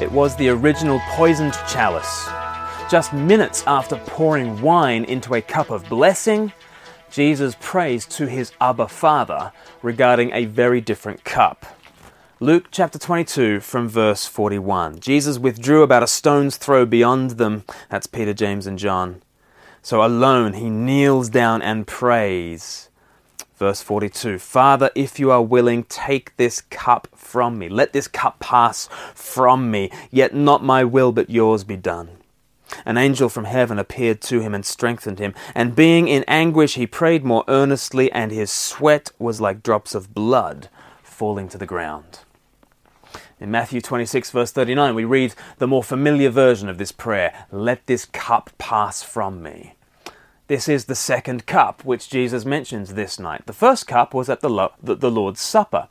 It was the original poisoned chalice. Just minutes after pouring wine into a cup of blessing, Jesus prays to his Abba Father regarding a very different cup. Luke chapter 22 from verse 41. Jesus withdrew about a stone's throw beyond them. That's Peter, James, and John. So alone he kneels down and prays. Verse 42 Father, if you are willing, take this cup from me. Let this cup pass from me, yet not my will but yours be done. An angel from heaven appeared to him and strengthened him, and being in anguish, he prayed more earnestly, and his sweat was like drops of blood falling to the ground. In Matthew 26, verse 39, we read the more familiar version of this prayer Let this cup pass from me. This is the second cup which Jesus mentions this night. The first cup was at the, Lo- the, Lord's Supper.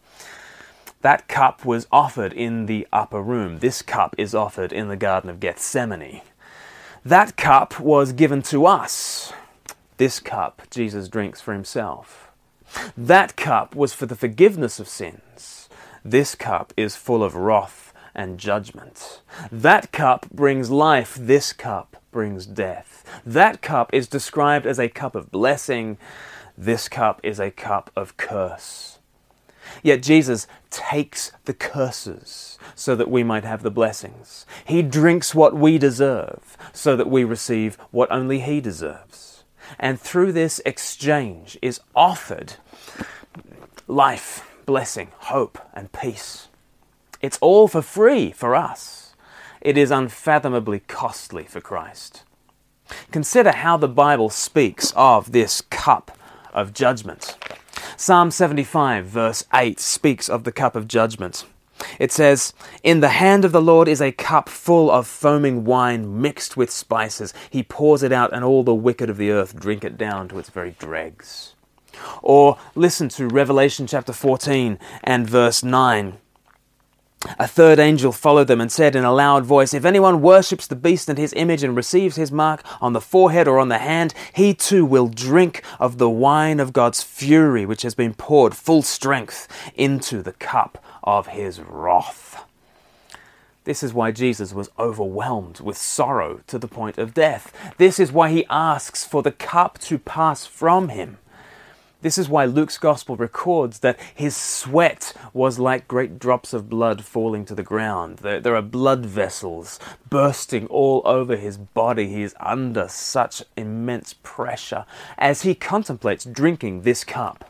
That cup was offered in the upper room. This cup is offered in the Garden of Gethsemane. That cup was given to us. This cup Jesus drinks for himself. That cup was for the forgiveness of sins. This cup is full of wrath and judgment. That cup brings life. This cup brings death. That cup is described as a cup of blessing. This cup is a cup of curse. Yet Jesus takes the curses so that we might have the blessings. He drinks what we deserve so that we receive what only He deserves. And through this exchange is offered life, blessing, hope, and peace. It's all for free for us. It is unfathomably costly for Christ. Consider how the Bible speaks of this cup of judgment. Psalm 75, verse 8, speaks of the cup of judgment. It says, In the hand of the Lord is a cup full of foaming wine mixed with spices. He pours it out, and all the wicked of the earth drink it down to its very dregs. Or listen to Revelation chapter 14 and verse 9. A third angel followed them and said in a loud voice, If anyone worships the beast and his image and receives his mark on the forehead or on the hand, he too will drink of the wine of God's fury, which has been poured full strength into the cup of his wrath. This is why Jesus was overwhelmed with sorrow to the point of death. This is why he asks for the cup to pass from him. This is why Luke's gospel records that his sweat was like great drops of blood falling to the ground. There, there, are blood vessels bursting all over his body. He is under such immense pressure as he contemplates drinking this cup.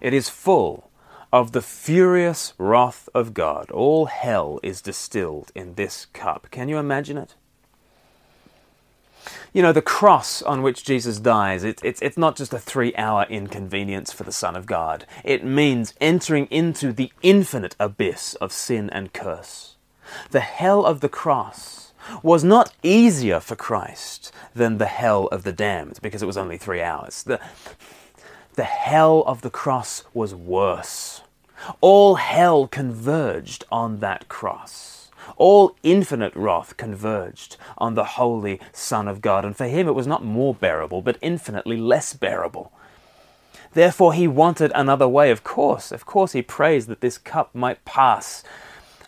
It is full of the furious wrath of God. All hell is distilled in this cup. Can you imagine it? You know, the cross on which Jesus dies, it, it's, it's not just a three hour inconvenience for the Son of God. It means entering into the infinite abyss of sin and curse. The hell of the cross was not easier for Christ than the hell of the damned because it was only three hours. The, the hell of the cross was worse. All hell converged on that cross. All infinite wrath converged on the holy Son of God, and for him it was not more bearable, but infinitely less bearable. Therefore, he wanted another way. Of course, of course, he prays that this cup might pass.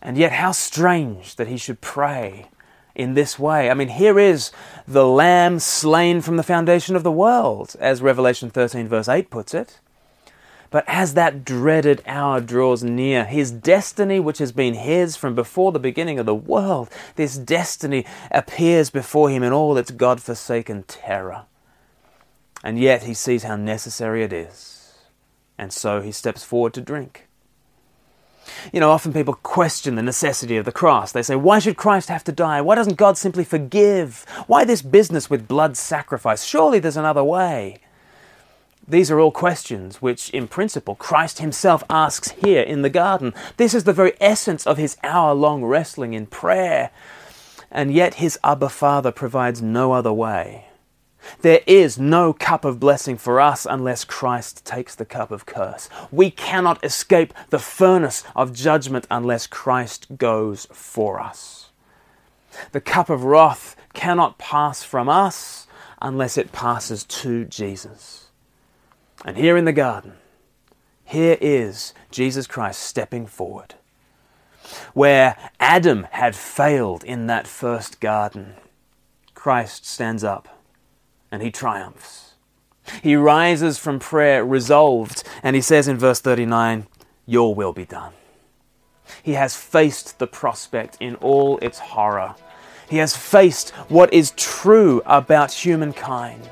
And yet, how strange that he should pray in this way. I mean, here is the Lamb slain from the foundation of the world, as Revelation 13, verse 8 puts it. But as that dreaded hour draws near, his destiny, which has been his from before the beginning of the world, this destiny appears before him in all its God forsaken terror. And yet he sees how necessary it is. And so he steps forward to drink. You know, often people question the necessity of the cross. They say, why should Christ have to die? Why doesn't God simply forgive? Why this business with blood sacrifice? Surely there's another way. These are all questions which, in principle, Christ himself asks here in the garden. This is the very essence of his hour long wrestling in prayer. And yet his Abba Father provides no other way. There is no cup of blessing for us unless Christ takes the cup of curse. We cannot escape the furnace of judgment unless Christ goes for us. The cup of wrath cannot pass from us unless it passes to Jesus. And here in the garden, here is Jesus Christ stepping forward. where Adam had failed in that first garden, Christ stands up and he triumphs. He rises from prayer resolved, and he says in verse 39, Your will be done. He has faced the prospect in all its horror. He has faced what is true about humankind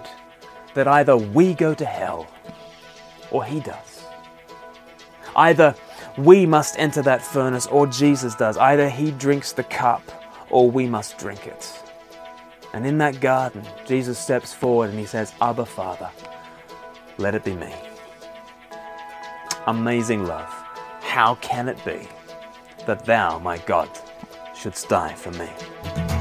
that either we go to hell or he does. Either we must enter that furnace or Jesus does. Either he drinks the cup or we must drink it. And in that garden, Jesus steps forward and he says, Abba, Father, let it be me. Amazing love. How can it be that thou, my God, shouldst die for me?